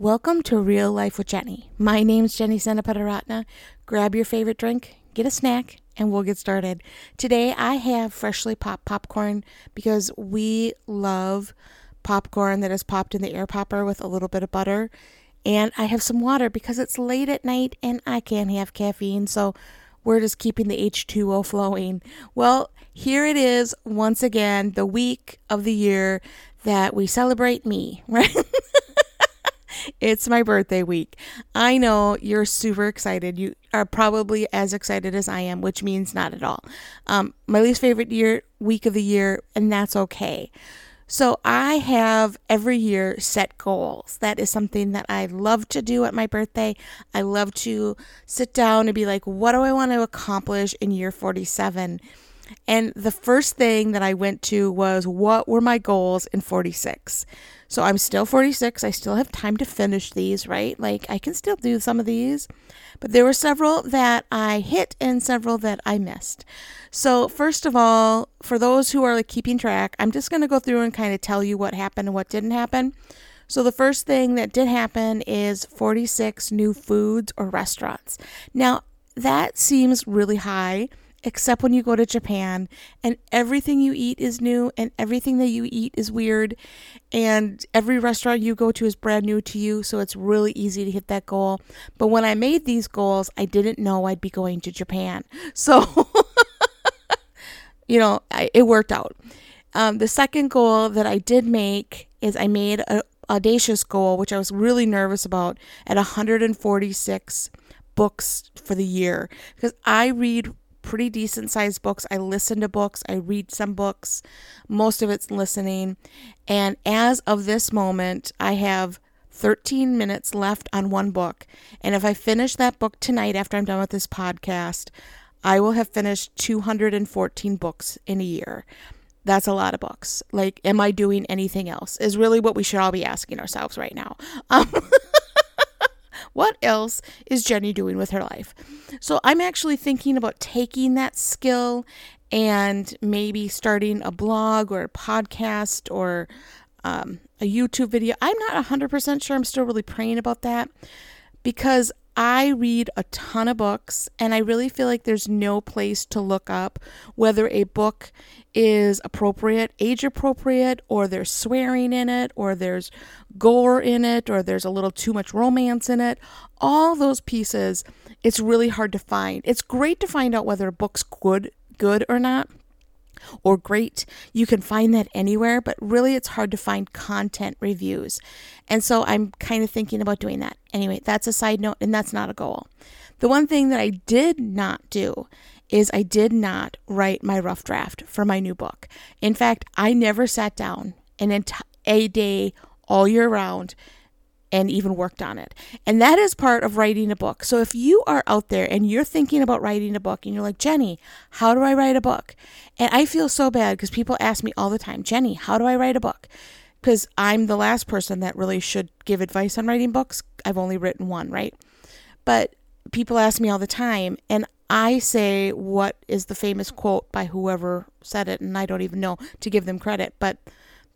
Welcome to Real Life with Jenny. My name's Jenny Senapataratna. Grab your favorite drink, get a snack, and we'll get started. Today I have freshly popped popcorn because we love popcorn that is popped in the air popper with a little bit of butter. And I have some water because it's late at night and I can't have caffeine. So we're just keeping the H2O flowing. Well, here it is once again, the week of the year that we celebrate me, right? It's my birthday week. I know you're super excited. You are probably as excited as I am, which means not at all. Um, my least favorite year week of the year, and that's okay. So I have every year set goals. That is something that I love to do at my birthday. I love to sit down and be like, what do I want to accomplish in year 47? And the first thing that I went to was what were my goals in 46? So I'm still 46. I still have time to finish these, right? Like I can still do some of these. But there were several that I hit and several that I missed. So, first of all, for those who are like keeping track, I'm just going to go through and kind of tell you what happened and what didn't happen. So, the first thing that did happen is 46 new foods or restaurants. Now, that seems really high except when you go to Japan and everything you eat is new and everything that you eat is weird and every restaurant you go to is brand new to you so it's really easy to hit that goal. But when I made these goals, I didn't know I'd be going to Japan. So you know, I, it worked out. Um, the second goal that I did make is I made an audacious goal, which I was really nervous about, at 146 books for the year because I read pretty decent sized books. I listen to books, I read some books, most of it's listening. And as of this moment, I have 13 minutes left on one book. And if I finish that book tonight after I'm done with this podcast, I will have finished 214 books in a year. That's a lot of books. Like, am I doing anything else? Is really what we should all be asking ourselves right now. Um, what else is Jenny doing with her life? So I'm actually thinking about taking that skill and maybe starting a blog or a podcast or um, a YouTube video. I'm not 100% sure. I'm still really praying about that because I read a ton of books and I really feel like there's no place to look up whether a book is appropriate, age appropriate, or there's swearing in it, or there's gore in it, or there's a little too much romance in it. All those pieces, it's really hard to find. It's great to find out whether a book's good good or not or great. You can find that anywhere, but really it's hard to find content reviews. And so I'm kind of thinking about doing that. Anyway, that's a side note and that's not a goal. The one thing that I did not do is I did not write my rough draft for my new book. In fact, I never sat down an entire a day all year round and even worked on it. And that is part of writing a book. So if you are out there and you're thinking about writing a book and you're like, Jenny, how do I write a book? And I feel so bad because people ask me all the time, Jenny, how do I write a book? Because I'm the last person that really should give advice on writing books. I've only written one, right? But people ask me all the time, and I say what is the famous quote by whoever said it, and I don't even know to give them credit, but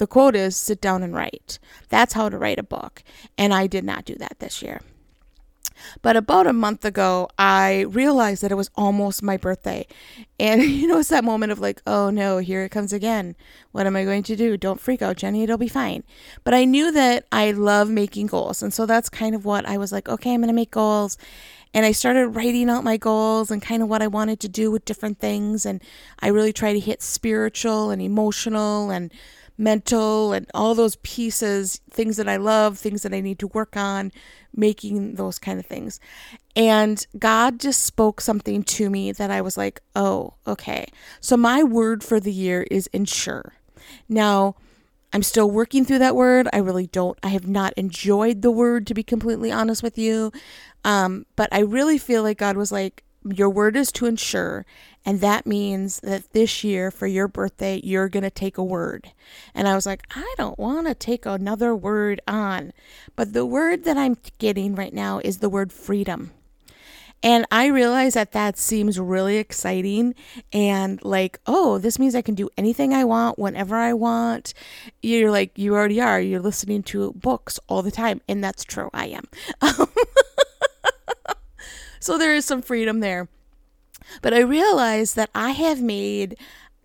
the quote is sit down and write. That's how to write a book. And I did not do that this year. But about a month ago, I realized that it was almost my birthday. And you know, it's that moment of like, oh no, here it comes again. What am I going to do? Don't freak out, Jenny. It'll be fine. But I knew that I love making goals. And so that's kind of what I was like, okay, I'm going to make goals. And I started writing out my goals and kind of what I wanted to do with different things. And I really try to hit spiritual and emotional and mental and all those pieces, things that I love, things that I need to work on, making those kind of things. And God just spoke something to me that I was like, oh, okay. So my word for the year is ensure. Now, I'm still working through that word. I really don't, I have not enjoyed the word, to be completely honest with you. Um, but I really feel like God was like, your word is to ensure. And that means that this year for your birthday, you're going to take a word. And I was like, I don't want to take another word on. But the word that I'm getting right now is the word freedom. And I realize that that seems really exciting and like, oh, this means I can do anything I want whenever I want. You're like, you already are. You're listening to books all the time. And that's true. I am. so there is some freedom there. But I realize that I have made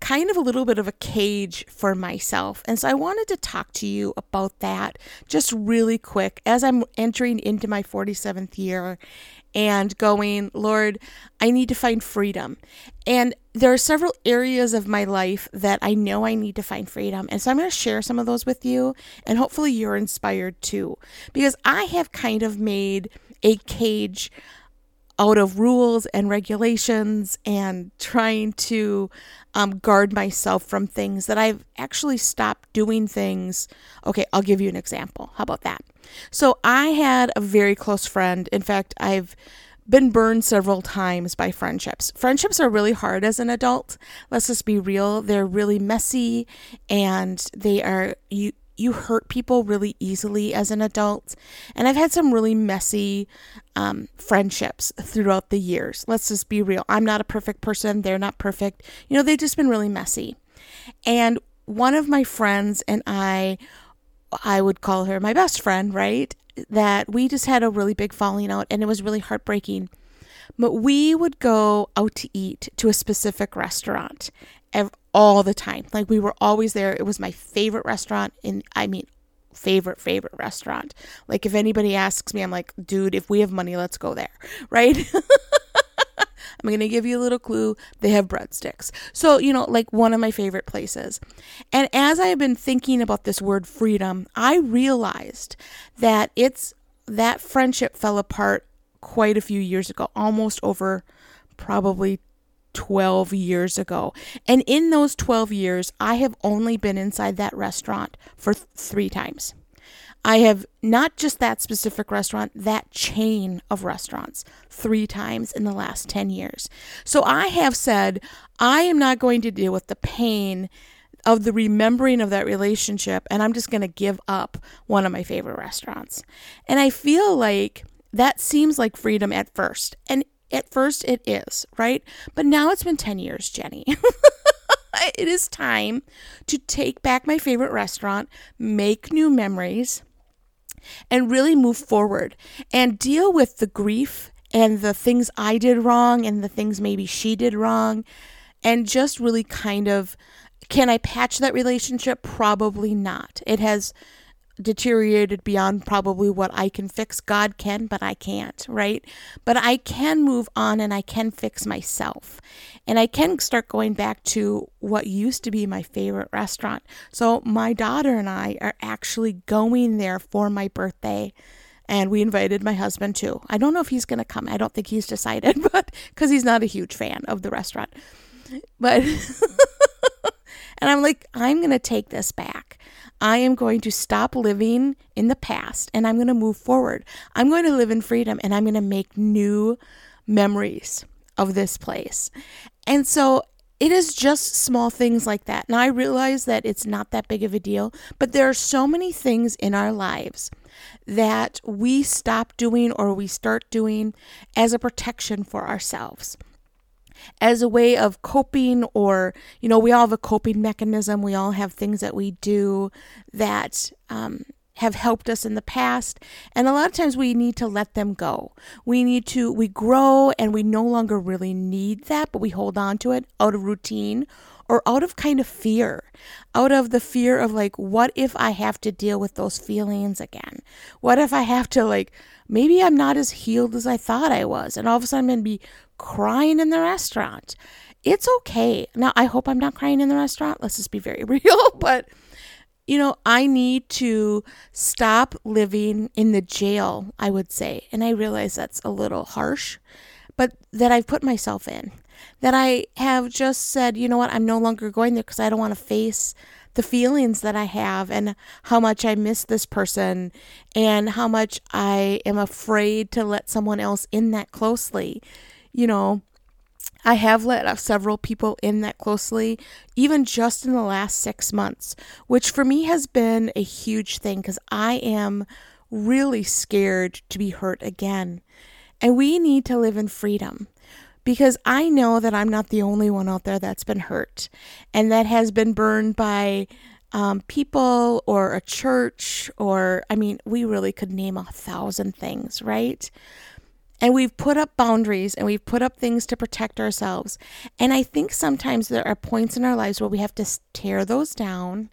kind of a little bit of a cage for myself. And so I wanted to talk to you about that just really quick as I'm entering into my 47th year and going, Lord, I need to find freedom. And there are several areas of my life that I know I need to find freedom. And so I'm going to share some of those with you, and hopefully you're inspired too. Because I have kind of made a cage out of rules and regulations and trying to um, guard myself from things that I've actually stopped doing things. Okay, I'll give you an example. How about that? So I had a very close friend. In fact, I've been burned several times by friendships. Friendships are really hard as an adult. Let's just be real. They're really messy and they are you you hurt people really easily as an adult. And I've had some really messy um, friendships throughout the years. Let's just be real. I'm not a perfect person. They're not perfect. You know, they've just been really messy. And one of my friends and I, I would call her my best friend, right? That we just had a really big falling out and it was really heartbreaking. But we would go out to eat to a specific restaurant all the time. Like we were always there. It was my favorite restaurant in I mean favorite favorite restaurant. Like if anybody asks me, I'm like, "Dude, if we have money, let's go there." Right? I'm going to give you a little clue. They have breadsticks. So, you know, like one of my favorite places. And as I have been thinking about this word freedom, I realized that it's that friendship fell apart quite a few years ago, almost over probably 12 years ago. And in those 12 years, I have only been inside that restaurant for th- three times. I have not just that specific restaurant, that chain of restaurants three times in the last 10 years. So I have said, I am not going to deal with the pain of the remembering of that relationship, and I'm just going to give up one of my favorite restaurants. And I feel like that seems like freedom at first. And at first, it is, right? But now it's been 10 years, Jenny. it is time to take back my favorite restaurant, make new memories, and really move forward and deal with the grief and the things I did wrong and the things maybe she did wrong. And just really kind of, can I patch that relationship? Probably not. It has deteriorated beyond probably what I can fix. God can, but I can't, right? But I can move on and I can fix myself. And I can start going back to what used to be my favorite restaurant. So my daughter and I are actually going there for my birthday. And we invited my husband too. I don't know if he's going to come. I don't think he's decided, but because he's not a huge fan of the restaurant. But, and I'm like, I'm going to take this back. I am going to stop living in the past and I'm going to move forward. I'm going to live in freedom and I'm going to make new memories of this place. And so it is just small things like that. Now, I realize that it's not that big of a deal, but there are so many things in our lives that we stop doing or we start doing as a protection for ourselves as a way of coping or you know we all have a coping mechanism. We all have things that we do that um, have helped us in the past. And a lot of times we need to let them go. We need to we grow and we no longer really need that but we hold on to it out of routine or out of kind of fear, out of the fear of like, what if I have to deal with those feelings again? What if I have to, like, maybe I'm not as healed as I thought I was, and all of a sudden I'm to be crying in the restaurant? It's okay. Now, I hope I'm not crying in the restaurant. Let's just be very real, but you know, I need to stop living in the jail, I would say. And I realize that's a little harsh, but that I've put myself in that I have just said, you know what, I'm no longer going there because I don't want to face the feelings that I have and how much I miss this person and how much I am afraid to let someone else in that closely. You know, I have let several people in that closely, even just in the last six months, which for me has been a huge thing because I am really scared to be hurt again. And we need to live in freedom because I know that I'm not the only one out there that's been hurt and that has been burned by um, people or a church, or I mean, we really could name a thousand things, right? And we've put up boundaries and we've put up things to protect ourselves. And I think sometimes there are points in our lives where we have to tear those down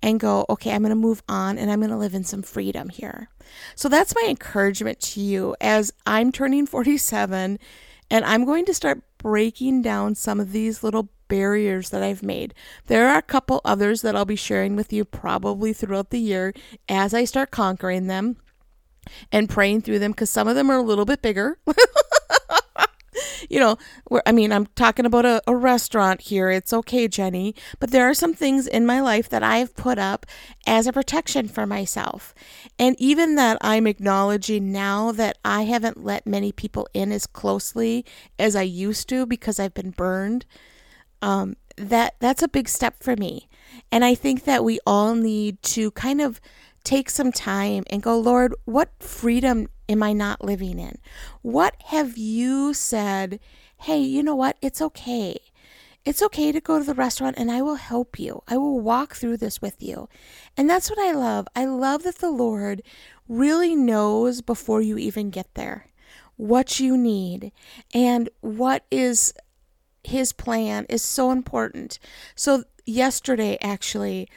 and go, okay, I'm going to move on and I'm going to live in some freedom here. So that's my encouragement to you as I'm turning 47 and I'm going to start breaking down some of these little barriers that I've made. There are a couple others that I'll be sharing with you probably throughout the year as I start conquering them and praying through them because some of them are a little bit bigger. you know, I mean, I'm talking about a, a restaurant here. It's okay, Jenny. But there are some things in my life that I've put up as a protection for myself. And even that I'm acknowledging now that I haven't let many people in as closely as I used to because I've been burned. Um, that that's a big step for me. And I think that we all need to kind of take some time and go, Lord, what freedom am I not living in? What have you said? Hey, you know what? It's okay. It's okay to go to the restaurant and I will help you. I will walk through this with you. And that's what I love. I love that the Lord really knows before you even get there what you need and what is his plan is so important. So, yesterday, actually,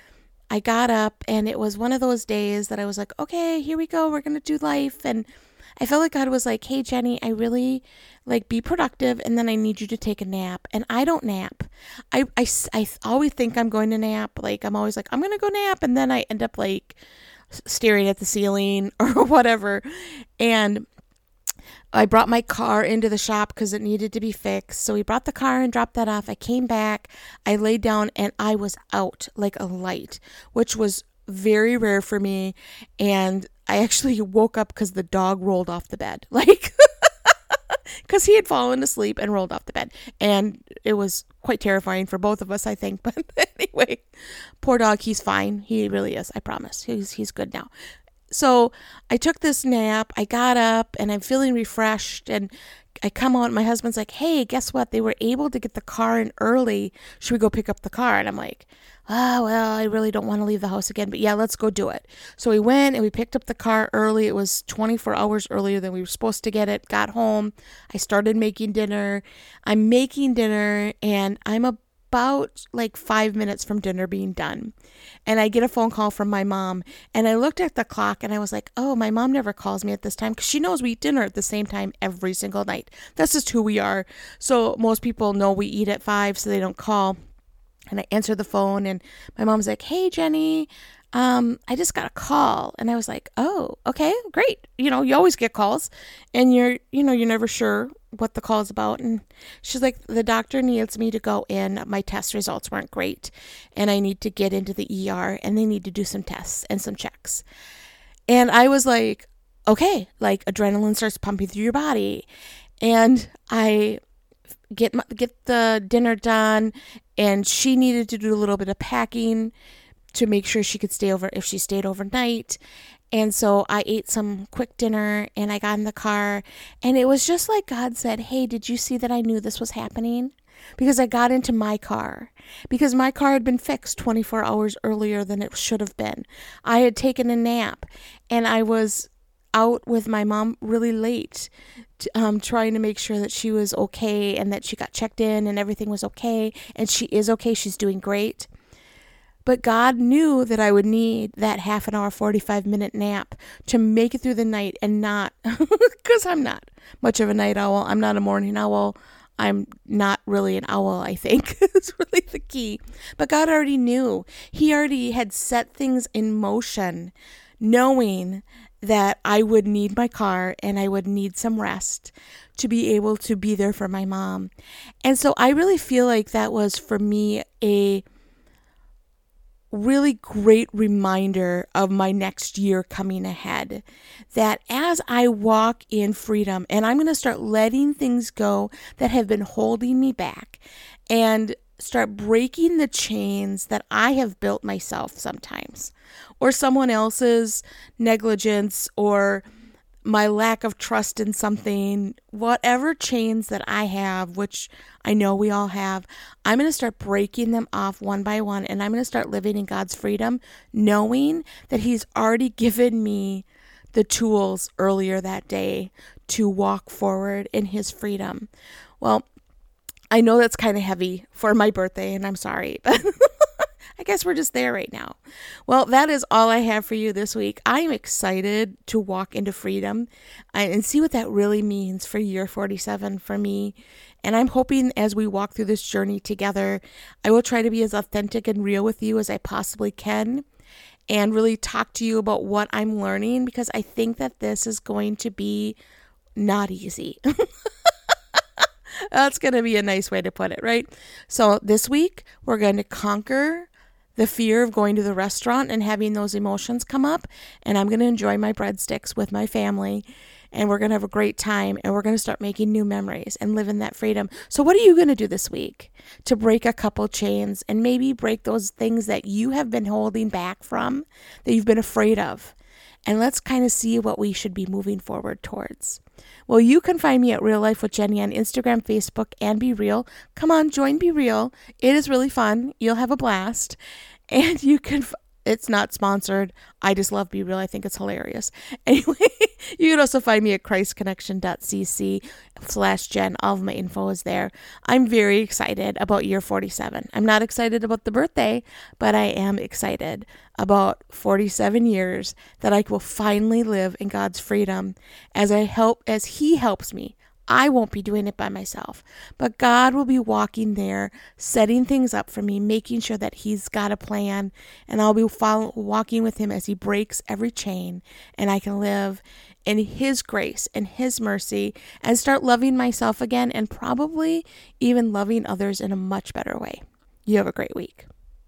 I got up and it was one of those days that I was like, okay, here we go. We're going to do life. And I felt like God was like, hey, Jenny, I really like be productive and then I need you to take a nap. And I don't nap. I, I, I always think I'm going to nap. Like, I'm always like, I'm going to go nap. And then I end up like staring at the ceiling or whatever. And I brought my car into the shop because it needed to be fixed. So we brought the car and dropped that off. I came back, I laid down, and I was out like a light, which was very rare for me. And I actually woke up because the dog rolled off the bed. Like, because he had fallen asleep and rolled off the bed. And it was quite terrifying for both of us, I think. But anyway, poor dog, he's fine. He really is, I promise. He's, he's good now so I took this nap. I got up and I'm feeling refreshed. And I come out, my husband's like, hey, guess what? They were able to get the car in early. Should we go pick up the car? And I'm like, oh, well, I really don't want to leave the house again, but yeah, let's go do it. So we went and we picked up the car early. It was 24 hours earlier than we were supposed to get it. Got home. I started making dinner. I'm making dinner and I'm a about like five minutes from dinner being done. And I get a phone call from my mom. And I looked at the clock and I was like, oh, my mom never calls me at this time because she knows we eat dinner at the same time every single night. That's just who we are. So most people know we eat at five, so they don't call. And I answer the phone, and my mom's like, hey, Jenny, um, I just got a call. And I was like, oh, okay, great. You know, you always get calls, and you're, you know, you're never sure what the call is about. And she's like, the doctor needs me to go in. My test results weren't great. And I need to get into the ER and they need to do some tests and some checks. And I was like, okay, like adrenaline starts pumping through your body. And I get my, get the dinner done and she needed to do a little bit of packing to make sure she could stay over if she stayed overnight and so I ate some quick dinner and I got in the car. And it was just like God said, Hey, did you see that I knew this was happening? Because I got into my car. Because my car had been fixed 24 hours earlier than it should have been. I had taken a nap and I was out with my mom really late, um, trying to make sure that she was okay and that she got checked in and everything was okay. And she is okay. She's doing great. But God knew that I would need that half an hour, 45 minute nap to make it through the night and not, because I'm not much of a night owl. I'm not a morning owl. I'm not really an owl, I think, is really the key. But God already knew. He already had set things in motion, knowing that I would need my car and I would need some rest to be able to be there for my mom. And so I really feel like that was for me a really great reminder of my next year coming ahead. That as I walk in freedom and I'm going to start letting things go that have been holding me back and start breaking the chains that I have built myself sometimes or someone else's negligence or my lack of trust in something, whatever chains that I have, which I know we all have, I'm going to start breaking them off one by one and I'm going to start living in God's freedom, knowing that He's already given me the tools earlier that day to walk forward in His freedom. Well, I know that's kind of heavy for my birthday, and I'm sorry, but I guess we're just there right now. Well, that is all I have for you this week. I am excited to walk into freedom uh, and see what that really means for year 47 for me. And I'm hoping as we walk through this journey together, I will try to be as authentic and real with you as I possibly can and really talk to you about what I'm learning because I think that this is going to be not easy. That's going to be a nice way to put it, right? So, this week, we're going to conquer the fear of going to the restaurant and having those emotions come up. And I'm going to enjoy my breadsticks with my family. And we're going to have a great time. And we're going to start making new memories and live in that freedom. So, what are you going to do this week to break a couple chains and maybe break those things that you have been holding back from, that you've been afraid of? And let's kind of see what we should be moving forward towards. Well, you can find me at Real Life with Jenny on Instagram, Facebook, and Be Real. Come on, join Be Real. It is really fun. You'll have a blast. And you can it's not sponsored. I just love Be Real. I think it's hilarious. Anyway, you can also find me at christconnection.cc slash Jen. All of my info is there. I'm very excited about year 47. I'm not excited about the birthday, but I am excited about 47 years that I will finally live in God's freedom as I help as He helps me I won't be doing it by myself, but God will be walking there, setting things up for me, making sure that He's got a plan, and I'll be follow, walking with Him as He breaks every chain, and I can live in His grace and His mercy and start loving myself again, and probably even loving others in a much better way. You have a great week.